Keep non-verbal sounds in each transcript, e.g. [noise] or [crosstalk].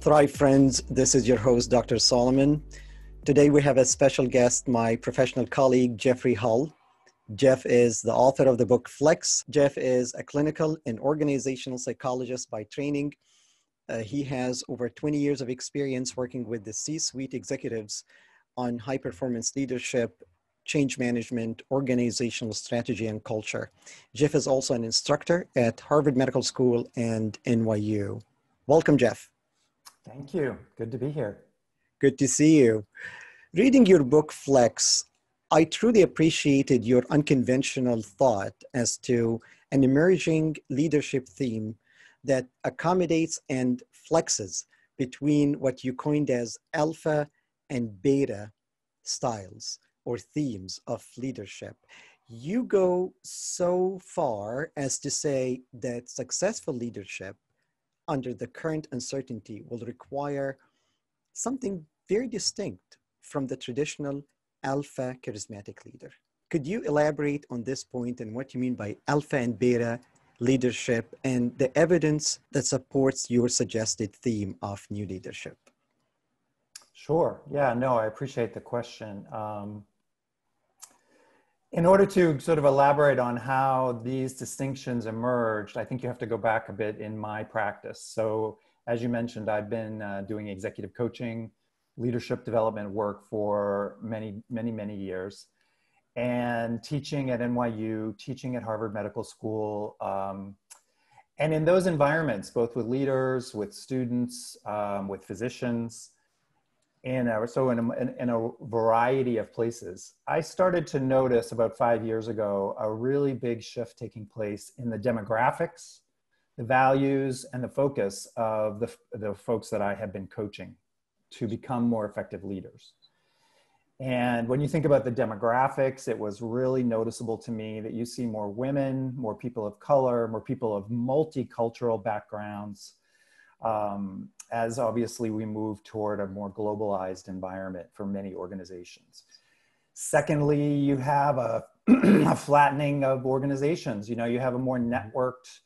Thrive friends, this is your host, Dr. Solomon. Today we have a special guest, my professional colleague, Jeffrey Hull. Jeff is the author of the book Flex. Jeff is a clinical and organizational psychologist by training. Uh, he has over 20 years of experience working with the C suite executives on high performance leadership, change management, organizational strategy, and culture. Jeff is also an instructor at Harvard Medical School and NYU. Welcome, Jeff. Thank you. Good to be here. Good to see you. Reading your book, Flex, I truly appreciated your unconventional thought as to an emerging leadership theme that accommodates and flexes between what you coined as alpha and beta styles or themes of leadership. You go so far as to say that successful leadership under the current uncertainty will require something very distinct from the traditional alpha charismatic leader. Could you elaborate on this point and what you mean by alpha and beta leadership and the evidence that supports your suggested theme of new leadership? Sure. Yeah, no, I appreciate the question. Um, in order to sort of elaborate on how these distinctions emerged, I think you have to go back a bit in my practice. So, as you mentioned, I've been uh, doing executive coaching, leadership development work for many, many, many years, and teaching at NYU, teaching at Harvard Medical School. Um, and in those environments, both with leaders, with students, um, with physicians, in a, so in a, in, in a variety of places. I started to notice about five years ago a really big shift taking place in the demographics, the values, and the focus of the, the folks that I have been coaching to become more effective leaders. And when you think about the demographics, it was really noticeable to me that you see more women, more people of color, more people of multicultural backgrounds, um, as obviously we move toward a more globalized environment for many organizations. Secondly, you have a, [clears throat] a flattening of organizations. You know, you have a more networked,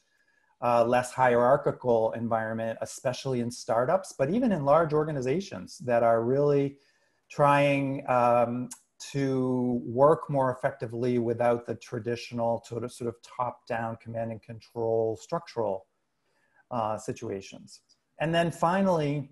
uh, less hierarchical environment, especially in startups, but even in large organizations that are really trying um, to work more effectively without the traditional sort of, sort of top-down command and control structural uh, situations. And then finally,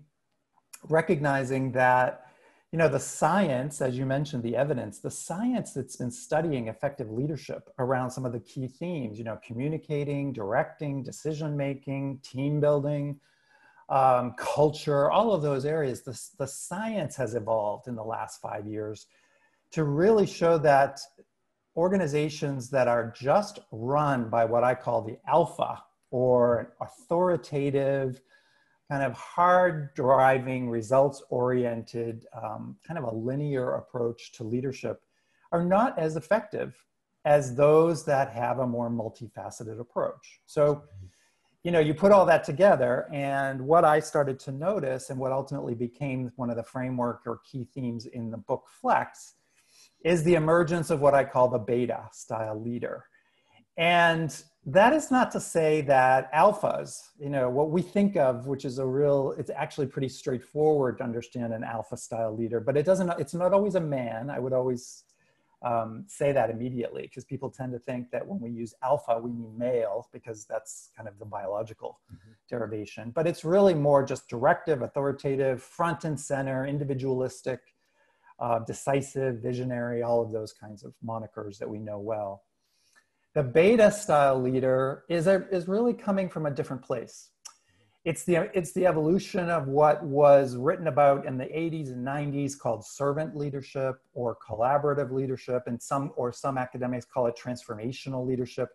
recognizing that, you know, the science, as you mentioned, the evidence, the science that's been studying effective leadership around some of the key themes, you know, communicating, directing, decision making, team building, um, culture, all of those areas, the, the science has evolved in the last five years to really show that organizations that are just run by what I call the alpha or authoritative, kind of hard driving, results oriented, um, kind of a linear approach to leadership are not as effective as those that have a more multifaceted approach. So, you know, you put all that together, and what I started to notice, and what ultimately became one of the framework or key themes in the book Flex, is the emergence of what I call the beta style leader. And that is not to say that alphas, you know, what we think of, which is a real, it's actually pretty straightforward to understand an alpha style leader, but it doesn't, it's not always a man. I would always um, say that immediately because people tend to think that when we use alpha, we mean male because that's kind of the biological mm-hmm. derivation. But it's really more just directive, authoritative, front and center, individualistic, uh, decisive, visionary, all of those kinds of monikers that we know well. The beta style leader is, a, is really coming from a different place. It's the, it's the evolution of what was written about in the 80s and 90s called servant leadership or collaborative leadership, and some, or some academics call it transformational leadership.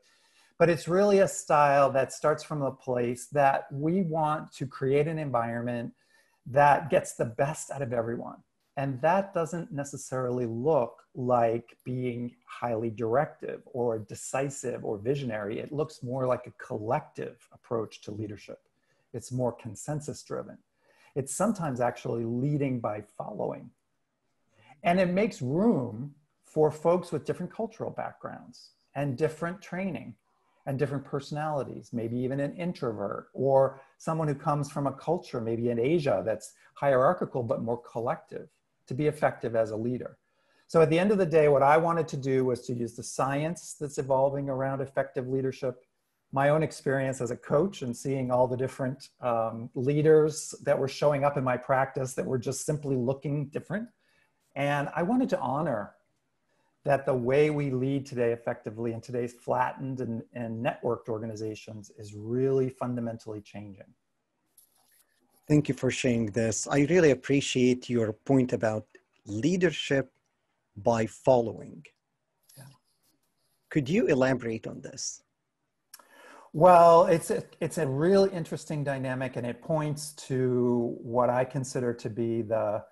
But it's really a style that starts from a place that we want to create an environment that gets the best out of everyone and that doesn't necessarily look like being highly directive or decisive or visionary. It looks more like a collective approach to leadership. It's more consensus driven. It's sometimes actually leading by following. And it makes room for folks with different cultural backgrounds and different training and different personalities, maybe even an introvert or someone who comes from a culture, maybe in Asia, that's hierarchical but more collective to be effective as a leader. So at the end of the day, what I wanted to do was to use the science that's evolving around effective leadership, my own experience as a coach and seeing all the different um, leaders that were showing up in my practice that were just simply looking different. And I wanted to honor that the way we lead today effectively in today's flattened and, and networked organizations is really fundamentally changing. Thank you for sharing this. I really appreciate your point about leadership by following. Yeah. Could you elaborate on this? Well, it's a, it's a really interesting dynamic and it points to what I consider to be the,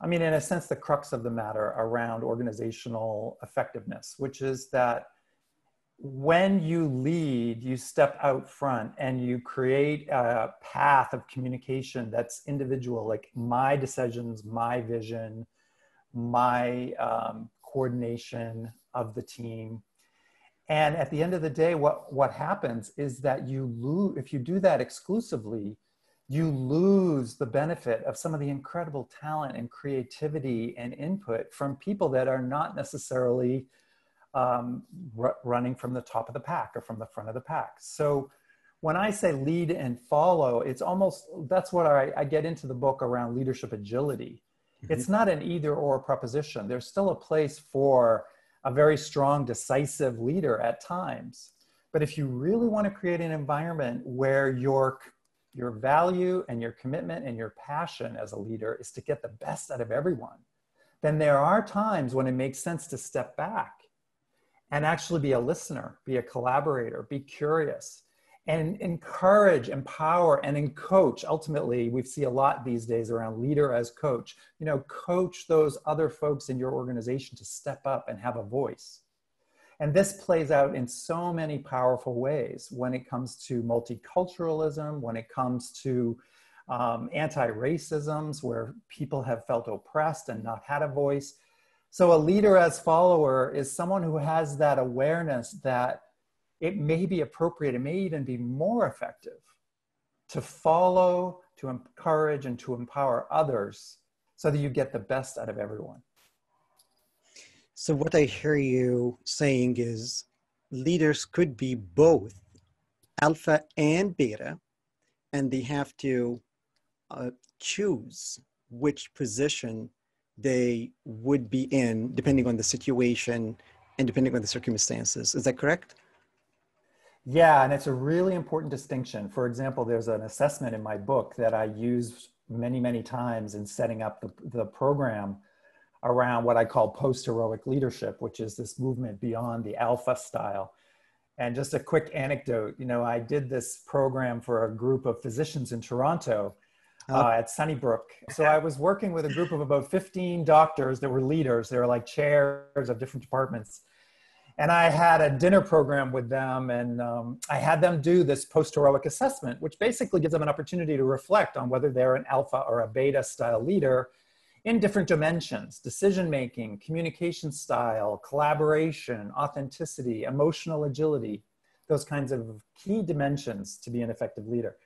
I mean, in a sense, the crux of the matter around organizational effectiveness, which is that when you lead, you step out front and you create a path of communication that's individual, like my decisions, my vision, my um, coordination of the team. And at the end of the day, what, what happens is that you lose, if you do that exclusively, you lose the benefit of some of the incredible talent and creativity and input from people that are not necessarily um, r- running from the top of the pack or from the front of the pack. So when I say lead and follow, it's almost that's what I, I get into the book around leadership agility Mm-hmm. It's not an either or proposition. There's still a place for a very strong, decisive leader at times. But if you really want to create an environment where your, your value and your commitment and your passion as a leader is to get the best out of everyone, then there are times when it makes sense to step back and actually be a listener, be a collaborator, be curious, and encourage, empower, and then coach. Ultimately, we see a lot these days around leader as coach. You know, coach those other folks in your organization to step up and have a voice. And this plays out in so many powerful ways when it comes to multiculturalism, when it comes to um, anti racisms, where people have felt oppressed and not had a voice. So, a leader as follower is someone who has that awareness that it may be appropriate, it may even be more effective to follow, to encourage, and to empower others so that you get the best out of everyone. So, what I hear you saying is leaders could be both alpha and beta, and they have to uh, choose which position they would be in depending on the situation and depending on the circumstances. Is that correct? Yeah, and it's a really important distinction. For example, there's an assessment in my book that I use many, many times in setting up the, the program around what I call post heroic leadership, which is this movement beyond the alpha style. And just a quick anecdote you know, I did this program for a group of physicians in Toronto. Uh, at Sunnybrook. So I was working with a group of about 15 doctors that were leaders. They were like chairs of different departments and I had a dinner program with them, and um, I had them do this post heroic assessment, which basically gives them an opportunity to reflect on whether they're an alpha or a beta style leader in different dimensions decision making, communication style, collaboration, authenticity, emotional agility, those kinds of key dimensions to be an effective leader.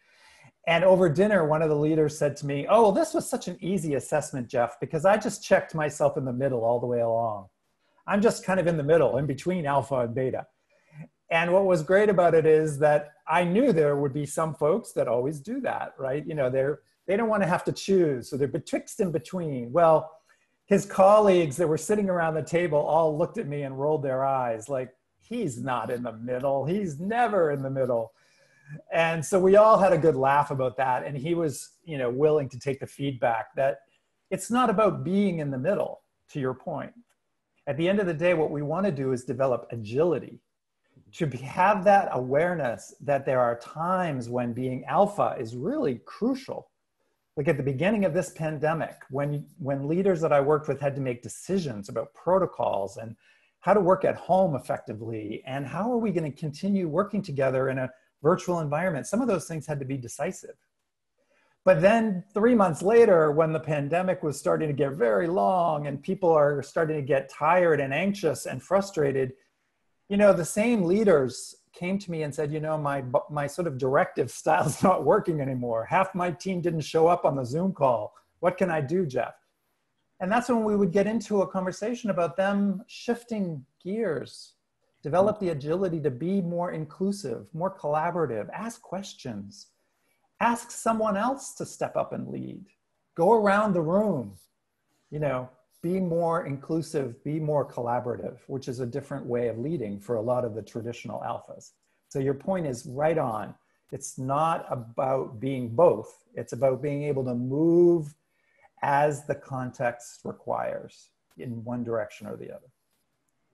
And over dinner, one of the leaders said to me, Oh, well, this was such an easy assessment, Jeff, because I just checked myself in the middle all the way along. I'm just kind of in the middle, in between alpha and beta. And what was great about it is that I knew there would be some folks that always do that, right? You know, they're they don't want to have to choose, so they're betwixt and between. Well, his colleagues that were sitting around the table all looked at me and rolled their eyes, like he's not in the middle. He's never in the middle. And so we all had a good laugh about that. And he was, you know, willing to take the feedback that it's not about being in the middle, to your point at the end of the day, what we want to do is develop agility to be, have that awareness that there are times when being alpha is really crucial. Like at the beginning of this pandemic, when, when leaders that I worked with had to make decisions about protocols and how to work at home effectively and how are we going to continue working together in a virtual environment, some of those things had to be decisive. But then three months later, when the pandemic was starting to get very long and people are starting to get tired and anxious and frustrated, you know, the same leaders came to me and said, you know, my, my sort of directive [laughs] style is not working anymore. Half my team didn't show up on the Zoom call. What can I do, Jeff? And that's when we would get into a conversation about them shifting gears, develop the agility to be more inclusive, more collaborative, ask questions, ask someone else to step up and lead, go around the room, you know, be more inclusive, be more collaborative, which is a different way of leading for a lot of the traditional alphas. So your point is right on. It's not about being both. It's about being able to move as the context requires in one direction or the other.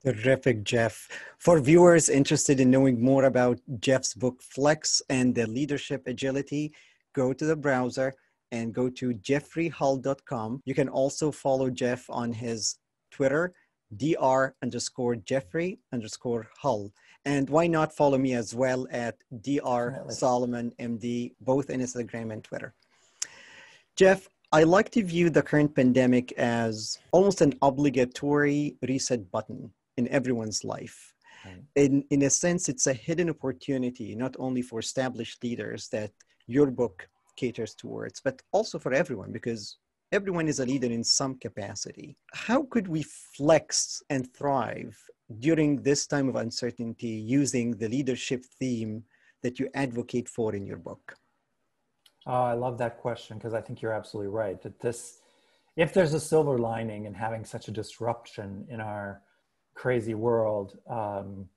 Terrific, Jeff. For viewers interested in knowing more about Jeff's book Flex and the leadership agility, go to the browser and go to jeffreyhull.com. You can also follow Jeff on his Twitter, dr underscore Jeffrey underscore Hull. And why not follow me as well at dr Solomon MD, both in Instagram and Twitter. Jeff, I like to view the current pandemic as almost an obligatory reset button in everyone's life. In, in a sense, it's a hidden opportunity, not only for established leaders that your book caters towards, but also for everyone because everyone is a leader in some capacity. How could we flex and thrive during this time of uncertainty using the leadership theme that you advocate for in your book? Oh, I love that question because I think you're absolutely right that this, if there's a silver lining in having such a disruption in our crazy world, um,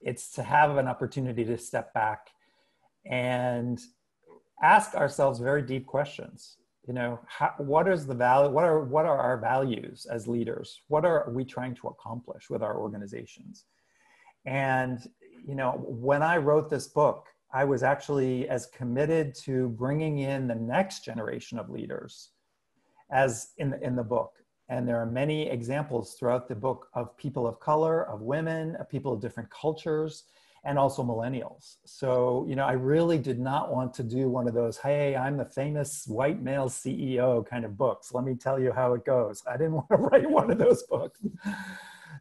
it's to have an opportunity to step back and ask ourselves very deep questions. You know how, what is the value what are what are our values as leaders? What are we trying to accomplish with our organizations? And you know when i wrote this book i was actually as committed to bringing in the next generation of leaders as in the, in the book and there are many examples throughout the book of people of color of women of people of different cultures and also millennials. So, you know, I really did not want to do one of those, hey, I'm the famous white male CEO kind of books. Let me tell you how it goes. I didn't [laughs] want to write one of those books.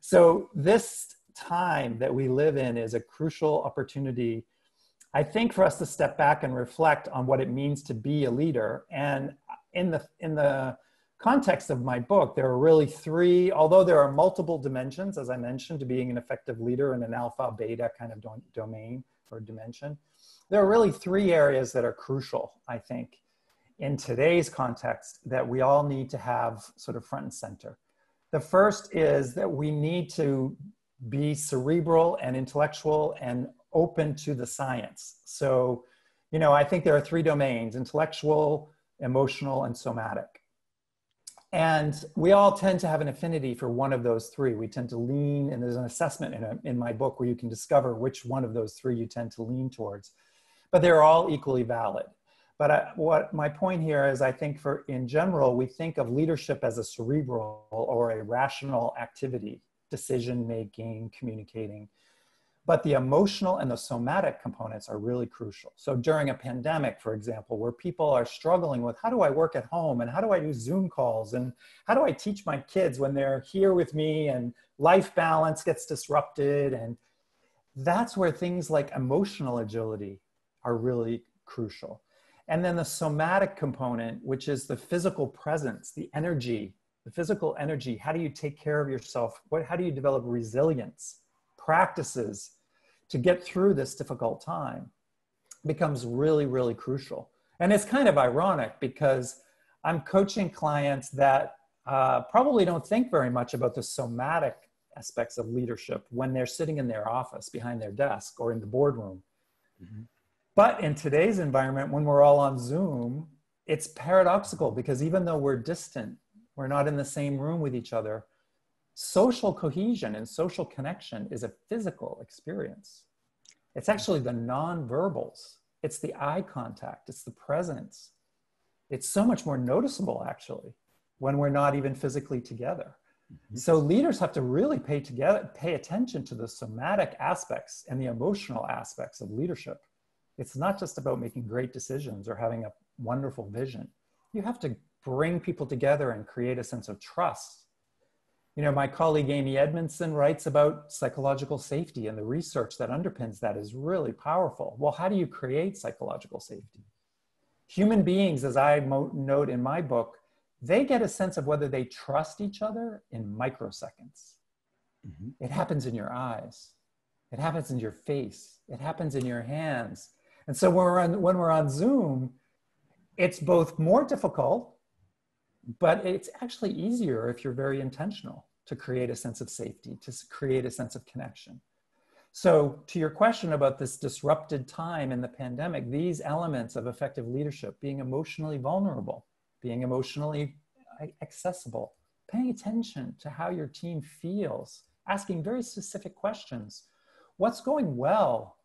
So, this time that we live in is a crucial opportunity, I think, for us to step back and reflect on what it means to be a leader. And in the, in the, context of my book, there are really three, although there are multiple dimensions, as I mentioned, to being an effective leader in an alpha beta kind of do- domain or dimension. There are really three areas that are crucial, I think, in today's context that we all need to have sort of front and center. The first is that we need to be cerebral and intellectual and open to the science. So, you know, I think there are three domains intellectual, emotional, and somatic. And we all tend to have an affinity for one of those three. We tend to lean, and there's an assessment in, a, in my book where you can discover which one of those three you tend to lean towards. But they're all equally valid. But I, what my point here is, I think for in general, we think of leadership as a cerebral or a rational activity, decision making, communicating but the emotional and the somatic components are really crucial. So during a pandemic, for example, where people are struggling with how do I work at home and how do I do Zoom calls and how do I teach my kids when they're here with me and life balance gets disrupted and that's where things like emotional agility are really crucial. And then the somatic component, which is the physical presence, the energy, the physical energy. How do you take care of yourself? What, how do you develop resilience? practices to get through this difficult time becomes really, really crucial. And it's kind of ironic because I'm coaching clients that uh, probably don't think very much about the somatic aspects of leadership when they're sitting in their office behind their desk or in the boardroom. Mm-hmm. But in today's environment, when we're all on Zoom, it's paradoxical because even though we're distant, we're not in the same room with each other, social cohesion and social connection is a physical experience. It's actually the nonverbals, it's the eye contact, it's the presence. It's so much more noticeable, actually, when we're not even physically together. Mm-hmm. So leaders have to really pay together, pay attention to the somatic aspects and the emotional aspects of leadership. It's not just about making great decisions or having a wonderful vision. You have to bring people together and create a sense of trust You know, my colleague Amy Edmondson writes about psychological safety and the research that underpins that is really powerful. Well, how do you create psychological safety? Human beings, as I note in my book, they get a sense of whether they trust each other in microseconds. Mm-hmm. It happens in your eyes. It happens in your face. It happens in your hands. And so when we're on, when we're on Zoom, it's both more difficult, but it's actually easier if you're very intentional to create a sense of safety, to create a sense of connection. So, to your question about this disrupted time in the pandemic, these elements of effective leadership, being emotionally vulnerable, being emotionally uh, accessible, paying attention to how your team feels, asking very specific questions. What's going well?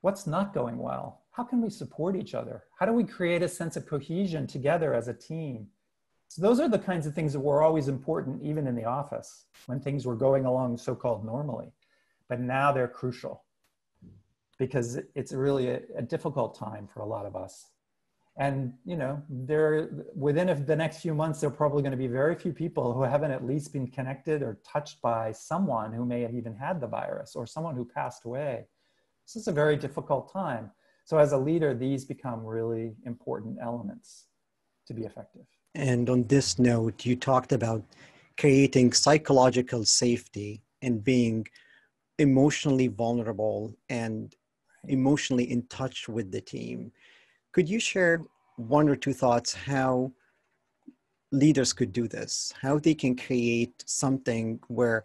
What's not going well? How can we support each other? How do we create a sense of cohesion together as a team? So those are the kinds of things that were always important, even in the office, when things were going along so-called normally. But now they're crucial because it's really a, a difficult time for a lot of us. And you know there within the next few months there are probably going to be very few people who haven't at least been connected or touched by someone who may have even had the virus or someone who passed away. This is a very difficult time. So as a leader these become really important elements to be effective and on this note you talked about creating psychological safety and being emotionally vulnerable and emotionally in touch with the team could you share one or two thoughts how leaders could do this? How they can create something where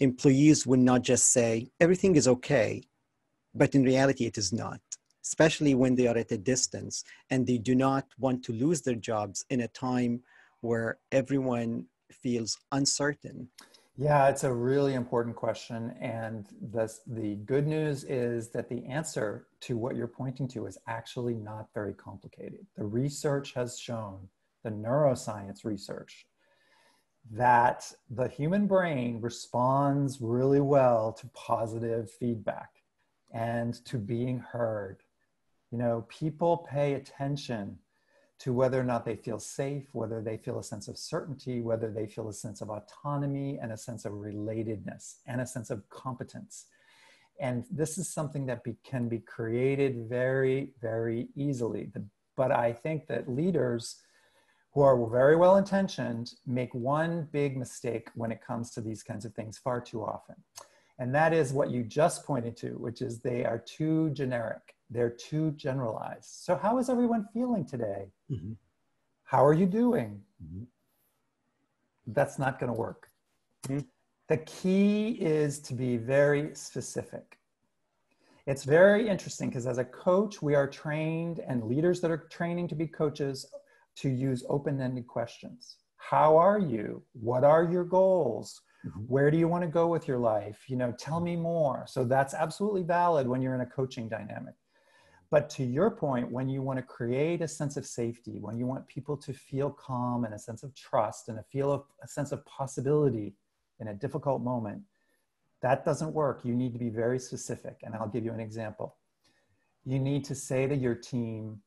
employees would not just say everything is okay, but in reality it is not, especially when they are at a distance and they do not want to lose their jobs in a time where everyone feels uncertain. Yeah, it's a really important question. And the, the good news is that the answer to what you're pointing to is actually not very complicated. The research has shown, the neuroscience research, that the human brain responds really well to positive feedback and to being heard. You know, people pay attention to whether or not they feel safe, whether they feel a sense of certainty, whether they feel a sense of autonomy and a sense of relatedness and a sense of competence. And this is something that be, can be created very, very easily. But I think that leaders who are very well intentioned make one big mistake when it comes to these kinds of things far too often. And that is what you just pointed to, which is they are too generic. They're too generalized. So, how is everyone feeling today? Mm-hmm. How are you doing? Mm-hmm. That's not going to work. Mm-hmm. The key is to be very specific. It's very interesting because as a coach, we are trained, and leaders that are training to be coaches, to use open ended questions. How are you? What are your goals? Mm-hmm. Where do you want to go with your life? You know, tell me more. So that's absolutely valid when you're in a coaching dynamic. But to your point, when you want to create a sense of safety, when you want people to feel calm and a sense of trust and a feel of a sense of possibility in a difficult moment, that doesn't work. You need to be very specific. And I'll give you an example. You need to say to your team,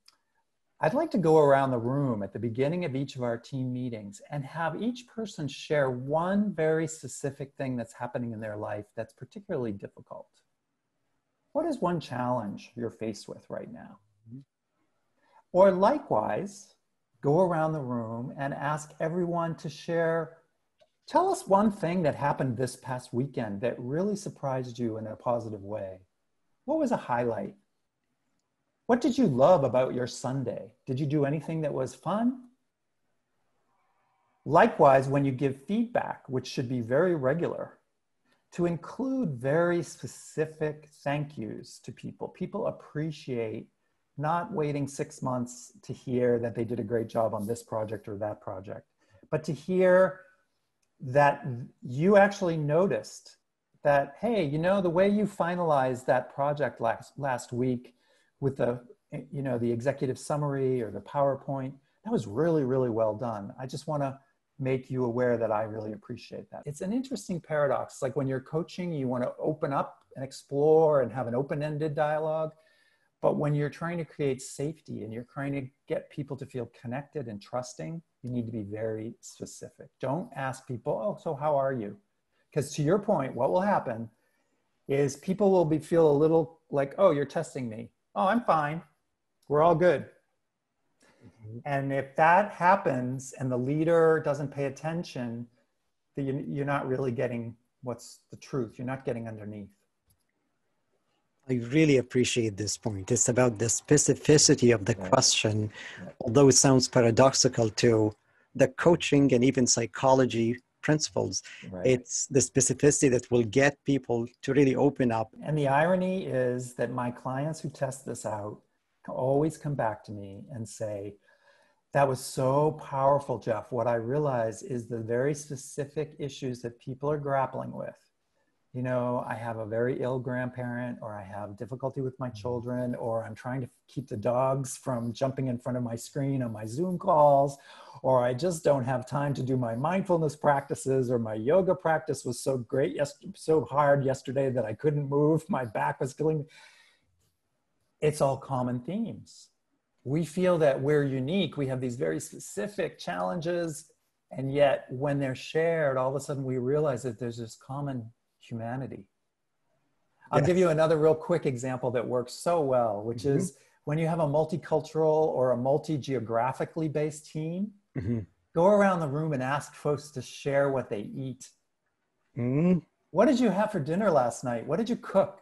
I'd like to go around the room at the beginning of each of our team meetings and have each person share one very specific thing that's happening in their life that's particularly difficult. What is one challenge you're faced with right now? Mm-hmm. Or likewise, go around the room and ask everyone to share tell us one thing that happened this past weekend that really surprised you in a positive way. What was a highlight? What did you love about your Sunday? Did you do anything that was fun? Likewise, when you give feedback, which should be very regular, to include very specific thank yous to people. People appreciate not waiting six months to hear that they did a great job on this project or that project, but to hear that you actually noticed that, hey, you know, the way you finalized that project last, last week with the, you know, the executive summary or the PowerPoint, that was really, really well done. I just want to make you aware that I really appreciate that. It's an interesting paradox. Like when you're coaching, you want to open up and explore and have an open ended dialogue. But when you're trying to create safety and you're trying to get people to feel connected and trusting, you need to be very specific. Don't ask people, oh, so how are you? Because to your point, what will happen is people will be feel a little like, oh, you're testing me. Oh, I'm fine. We're all good. Mm-hmm. And if that happens and the leader doesn't pay attention, then you're not really getting what's the truth. You're not getting underneath. I really appreciate this point. It's about the specificity of the question, although it sounds paradoxical to the coaching and even psychology principles. Right. It's the specificity that will get people to really open up. And the irony is that my clients who test this out always come back to me and say, that was so powerful, Jeff. What I realize is the very specific issues that people are grappling with you know, I have a very ill grandparent, or I have difficulty with my mm-hmm. children, or I'm trying to keep the dogs from jumping in front of my screen on my Zoom calls, or I just don't have time to do my mindfulness practices, or my yoga practice was so great, yes, so hard yesterday that I couldn't move, my back was killing me. It's all common themes. We feel that we're unique. We have these very specific challenges, and yet when they're shared, all of a sudden we realize that there's this common humanity. I'll yes. give you another real quick example that works so well, which mm-hmm. is when you have a multicultural or a multi geographically based team, mm-hmm. go around the room and ask folks to share what they eat. Mm-hmm. What did you have for dinner last night? What did you cook?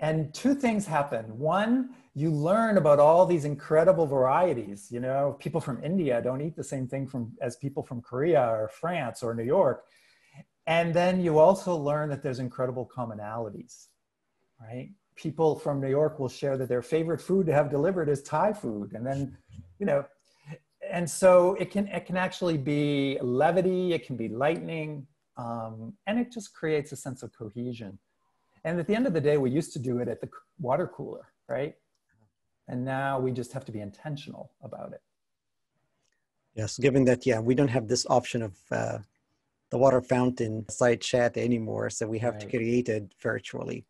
And two things happen. One, you learn about all these incredible varieties. You know, people from India don't eat the same thing from as people from Korea or France or New York. And then you also learn that there's incredible commonalities, right? People from New York will share that their favorite food to have delivered is Thai food. And then, you know, and so it can, it can actually be levity, it can be lightning, um, and it just creates a sense of cohesion. And at the end of the day, we used to do it at the water cooler, right? And now we just have to be intentional about it. Yes, given that, yeah, we don't have this option of uh, the water fountain side chat anymore, so we have right. to create it virtually.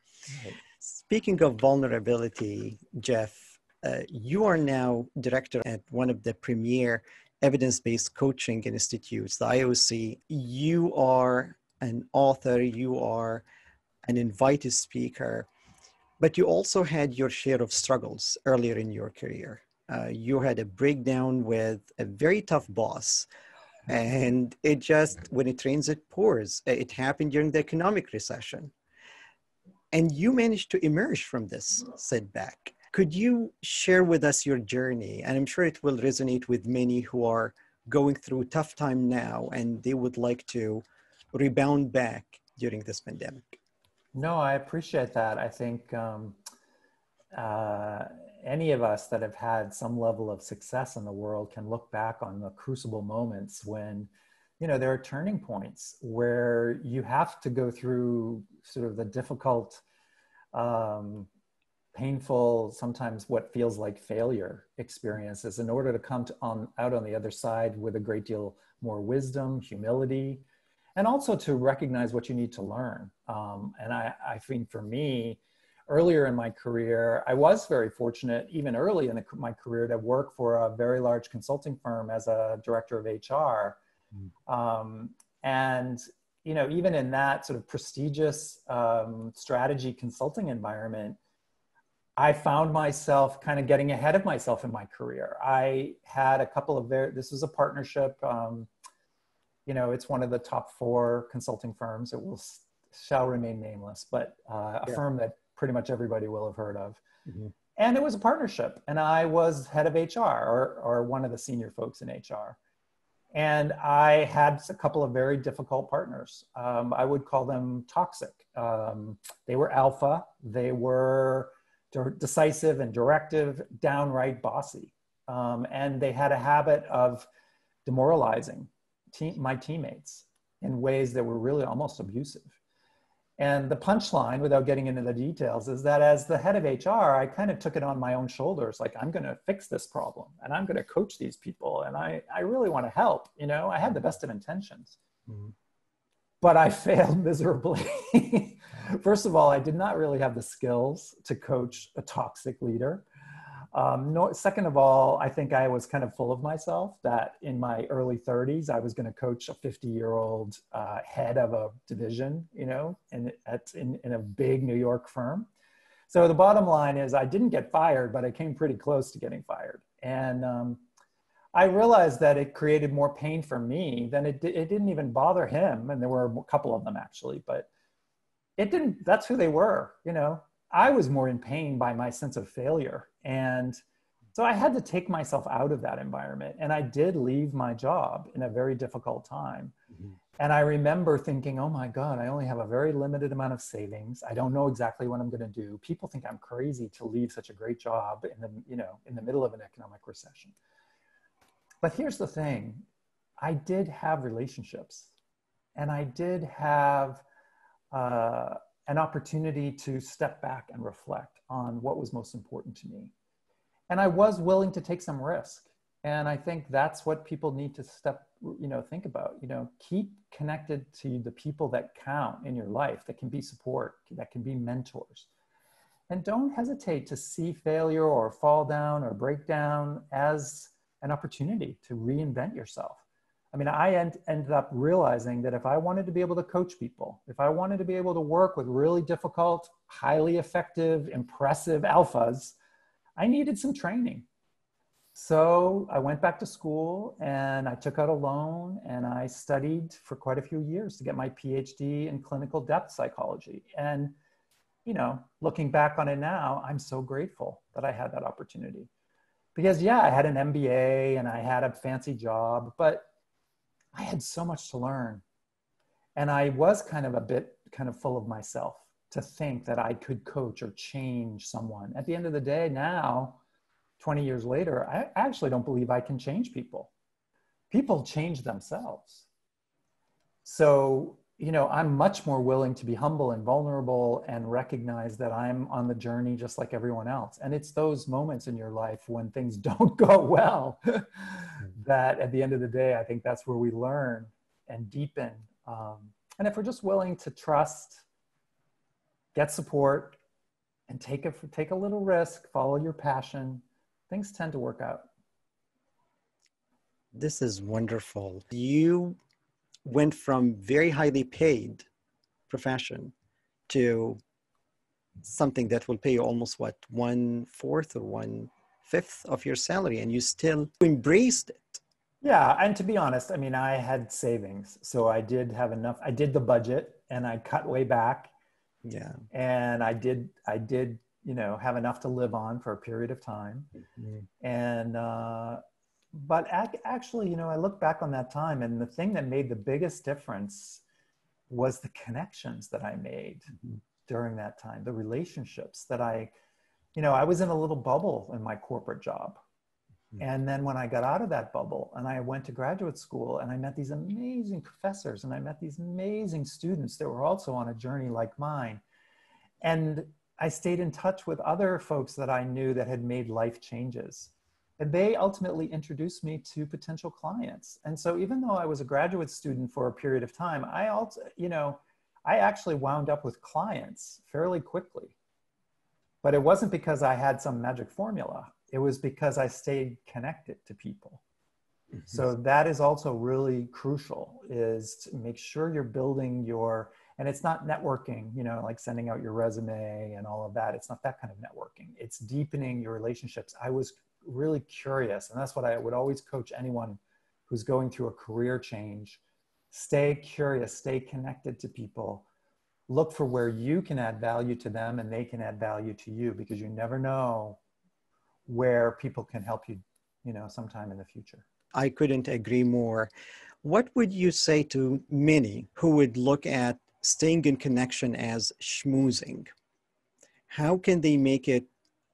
Right. Speaking of vulnerability, Jeff, uh, you are now director at one of the premier evidence-based coaching institutes, the IOC. You are an author, you are an invited speaker, but you also had your share of struggles earlier in your career. Uh, you had a breakdown with a very tough boss and it just when it rains it pours. It happened during the economic recession. And you managed to emerge from this setback. Could you share with us your journey? And i'm sure it will resonate with many who are going through tough time now and they would like to rebound back during this pandemic no i appreciate that. I think um, uh, any of us that have had some level of success in the world can look back on the crucible moments when you know there are turning points where you have to go through sort of the difficult um, painful sometimes what feels like failure experiences in order to come to on out on the other side with a great deal more wisdom humility and also to recognize what you need to learn um, and I, I think for me earlier in my career, I was very fortunate, even early in the, my career, to work for a very large consulting firm as a director of HR. Mm. Um, and you know, even in that sort of prestigious um, strategy consulting environment, I found myself kind of getting ahead of myself in my career. I had a couple of very, this was a partnership. Um, you know, it's one of the top four consulting firms. It will shall remain nameless, but uh, a yeah. firm that pretty much everybody will have heard of. Mm-hmm. And it was a partnership, and I was head of HR or, or one of the senior folks in HR. And I had a couple of very difficult partners. Um, I would call them toxic. Um, they were alpha, they were decisive and directive, downright bossy. Um, and they had a habit of demoralizing team, my teammates in ways that were really almost abusive. And the punchline, without getting into the details, is that as the head of HR, I kind of took it on my own shoulders. Like, I'm going to fix this problem and I'm going to coach these people. And I, I really want to help. You know, I had the best of intentions, mm-hmm. but I [laughs] failed miserably. [laughs] first of all, I did not really have the skills to coach a toxic leader. Um, no, second of all, I think I was kind of full of myself that in my early 30s, I was going to coach a 50 year old uh, head of a division, you know, in, at, in, in a big New York firm. So the bottom line is I didn't get fired, but I came pretty close to getting fired. And um, I realized that it created more pain for me than it, it didn't even bother him. And there were a couple of them actually, but it didn't, that's who they were, you know, I was more in pain by my sense of failure. And so I had to take myself out of that environment. And I did leave my job in a very difficult time. Mm-hmm. And I remember thinking, oh my God, I only have a very limited amount of savings. I don't know exactly what I'm going to do. People think I'm crazy to leave such a great job in the, you know, in the middle of an economic recession. But here's the thing I did have relationships and I did have uh, an opportunity to step back and reflect on what was most important to me. And I was willing to take some risk. And I think that's what people need to step, you know, think about. You know, keep connected to the people that count in your life, that can be support, that can be mentors. And don't hesitate to see failure or fall down or break down as an opportunity to reinvent yourself. I mean, I end, ended up realizing that if I wanted to be able to coach people, if I wanted to be able to work with really difficult, highly effective, impressive alphas, I needed some training. So I went back to school and I took out a loan and I studied for quite a few years to get my PhD in clinical depth psychology. And, you know, looking back on it now, I'm so grateful that I had that opportunity. Because, yeah, I had an MBA and I had a fancy job, but I had so much to learn. And I was kind of a bit kind of full of myself to think that I could coach or change someone. At the end of the day, now, 20 years later, I actually don't believe I can change people. People change themselves. So, you know, I'm much more willing to be humble and vulnerable and recognize that I'm on the journey just like everyone else. And it's those moments in your life when things [laughs] don't go well that at the end of the day, I think that's where we learn and deepen. Um, and if we're just willing to trust, get support, and take a, take a little risk, follow your passion, things tend to work out. This is wonderful. You went from very highly paid profession to something that will pay you almost what one fourth or one fifth of your salary and you still embraced it. Yeah and to be honest i mean i had savings so i did have enough i did the budget and i cut way back. Yeah. And i did i did you know have enough to live on for a period of time. Mm-hmm. and uh but ac- actually you know i look back on that time and the thing that made the biggest difference was the connections that i made mm-hmm. during that time the relationships that i you know, I was in a little bubble in my corporate job. Mm-hmm. And then when I got out of that bubble and I went to graduate school and I met these amazing professors and I met these amazing students that were also on a journey like mine. And I stayed in touch with other folks that I knew that had made life changes. And they ultimately introduced me to potential clients. And so even though I was a graduate student for a period of time, I also, you know, I actually wound up with clients fairly quickly but it wasn't because I had some magic formula. It was because I stayed connected to people. Mm-hmm. So that is also really crucial is to make sure you're building your and it's not networking, you know, like sending out your resume and all of that. It's not that kind of networking. It's deepening your relationships. I was really curious, and that's what I would always coach anyone who's going through a career change. Stay curious, stay connected to people. Look for where you can add value to them and they can add value to you because you never know where people can help you you know sometime in the future. I couldn't agree more. What would you say to many who would look at staying in connection as schmoozing? How can they make it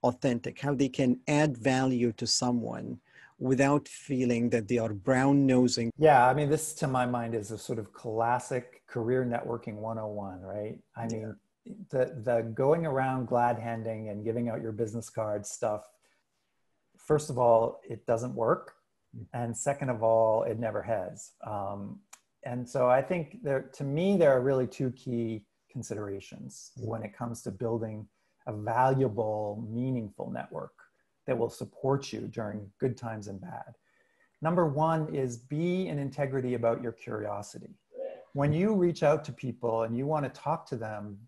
authentic how they can add value to someone without feeling that they are brown nosing. Yeah, I mean, this to my mind is a sort of classic career networking 101, right? I mean, yeah. the, the going around glad handing and giving out your business cards stuff, first of all, it doesn't work. Mm-hmm. And second of all, it never has. Um, and so I think there, to me, there are really two key considerations when it comes to building a valuable, meaningful network that will support you during good times and bad. Number one is be in integrity about your curiosity. When you reach out to people and you want to talk to them,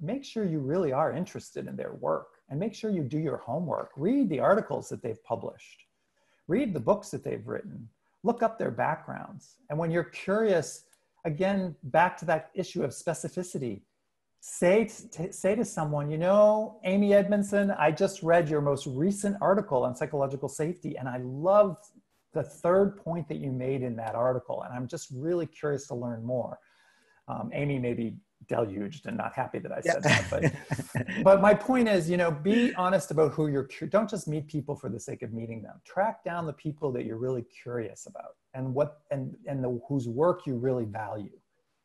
make sure you really are interested in their work and make sure you do your homework. Read the articles that they've published, read the books that they've written, look up their backgrounds. And when you're curious, again, back to that issue of specificity, say to, say to someone, you know, Amy Edmondson, I just read your most recent article on psychological safety, and I love the third point that you made in that article, and I'm just really curious to learn more. Um, Amy may be deluged and not happy that I said yeah. that, but but my point is, you know, be honest about who you're. Don't just meet people for the sake of meeting them. Track down the people that you're really curious about, and what and and the, whose work you really value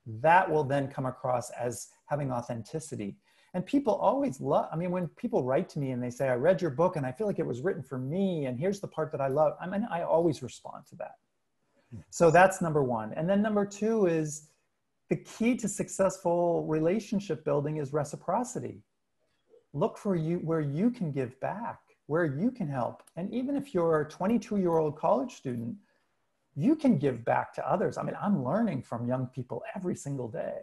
that will then come across as having authenticity. And people always love, I mean, when people write to me and they say, I read your book and I feel like it was written for me, and here's the part that I love, I mean, I always respond to that. Hmm. So that's number one. And then number two is the key to successful relationship building is reciprocity. Look for you where you can give back, where you can help. And even if you're a 22 year old college student, you can give back to others. I mean, I'm learning from young people every single day.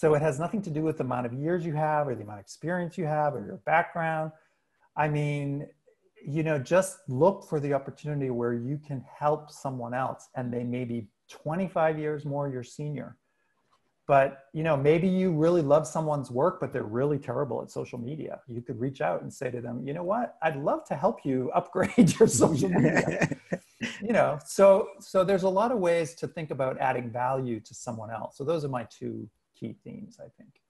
So it has nothing to do with the amount of years you have or the amount of experience you have or your background. I mean, you know, just look for the opportunity where you can help someone else and they may be 25 years more your senior. But, you know, maybe you really love someone's work, but they're really terrible at social media. You could reach out and say to them, you know what, I'd love to help you upgrade [laughs] your social media. [laughs] you know so so there's a lot of ways to think about adding value to someone else so those are my two key themes i think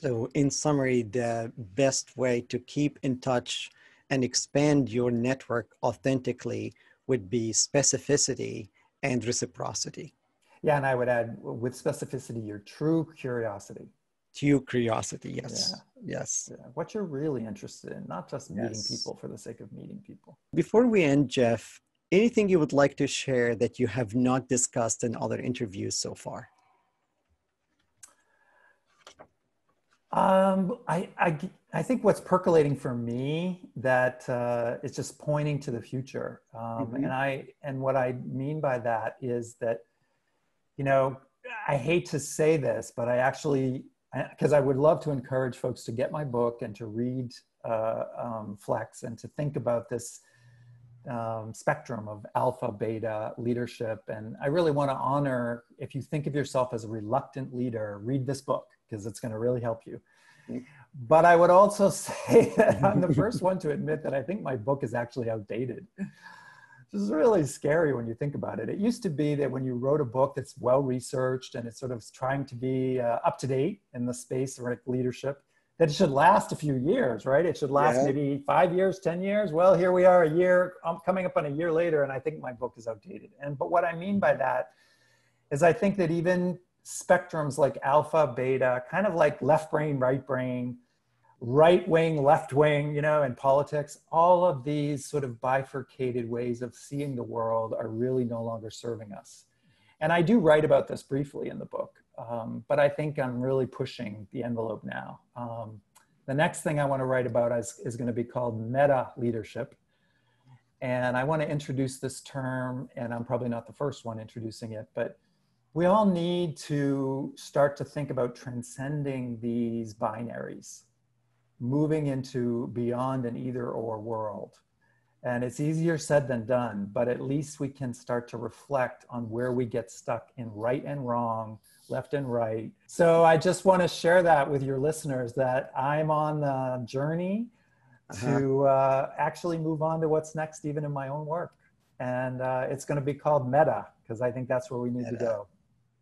so in summary the best way to keep in touch and expand your network authentically would be specificity and reciprocity yeah and i would add with specificity your true curiosity true curiosity yes yeah. yes yeah. what you're really interested in not just meeting yes. people for the sake of meeting people before we end jeff anything you would like to share that you have not discussed in other interviews so far? Um, I, I, I think what's percolating for me that uh, is just pointing to the future. Um, mm-hmm. And I, and what I mean by that is that, you know, I hate to say this, but I actually, because I would love to encourage folks to get my book and to read uh, um, Flex and to think about this um, spectrum of alpha, beta leadership. And I really want to honor, if you think of yourself as a reluctant leader, read this book because it's going to really help you. But I would also [laughs] say that I'm the [laughs] first one to admit that I think my book is actually outdated. [laughs] This is really scary when you think about it. It used to be that when you wrote a book that's well researched and it's sort of trying to be uh, up to date in the space of leadership, that it should last a few years, right? It should last yeah. maybe five years, 10 years. Well, here we are a year, I'm coming up on a year later, and I think my book is outdated. And but what I mean by that is I think that even spectrums like alpha, beta, kind of like left brain, right brain, right wing, left wing, you know, in politics, all of these sort of bifurcated ways of seeing the world are really no longer serving us. And I do write about this briefly in the book. Um, but I think I'm really pushing the envelope now. Um, the next thing I want to write about is, is going to be called meta leadership. And I want to introduce this term, and I'm probably not the first one introducing it, but we all need to start to think about transcending these binaries, moving into beyond an either or world. And it's easier said than done, but at least we can start to reflect on where we get stuck in right and wrong, left and right. So I just want to share that with your listeners that I'm on the journey uh-huh. to uh, actually move on to what's next, even in my own work. And uh, it's going to be called Meta because I think that's where we need meta. to go.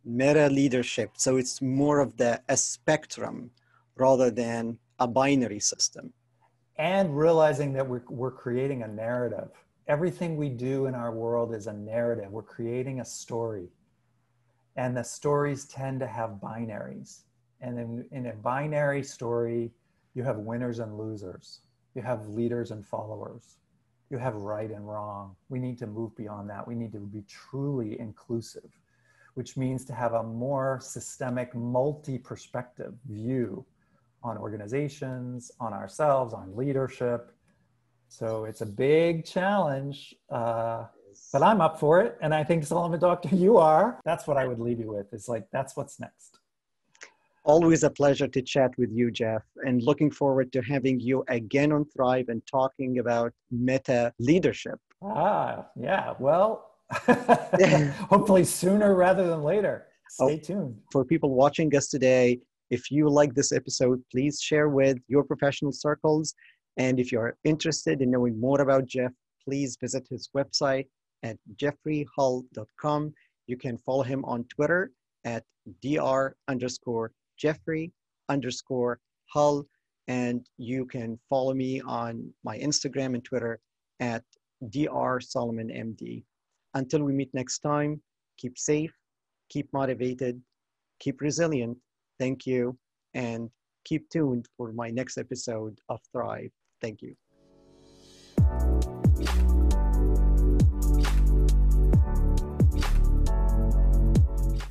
Meta leadership. So it's more of the a spectrum rather than a binary system. And realizing that we're, we're creating a narrative. Everything we do in our world is a narrative. We're creating a story and the stories tend to have binaries. And in, in a binary story, you have winners and losers. You have leaders and followers. You have right and wrong. We need to move beyond that. We need to be truly inclusive. Which means to have a more systemic, multi perspective view on organizations, on ourselves, on leadership. So it's a big challenge, uh, but I'm up for it. And I think, Solomon Doctor, [laughs] you are. That's what I would leave you with. It's like, that's what's next. Always a pleasure to chat with you, Jeff, and looking forward to having you again on Thrive and talking about meta leadership. Ah, yeah. Well, [laughs] hopefully sooner rather than later. Stay oh, tuned. For people watching us today, if you like this episode, please share with your professional circles. And if you're interested in knowing more about Jeff, please visit his website at jeffreyhull.com. You can follow him on Twitter at dr underscore Jeffrey underscore Hull. And you can follow me on my Instagram and Twitter at Dr. Solomon MD. Until we meet next time, keep safe, keep motivated, keep resilient. Thank you. And keep tuned for my next episode of Thrive. Thank you.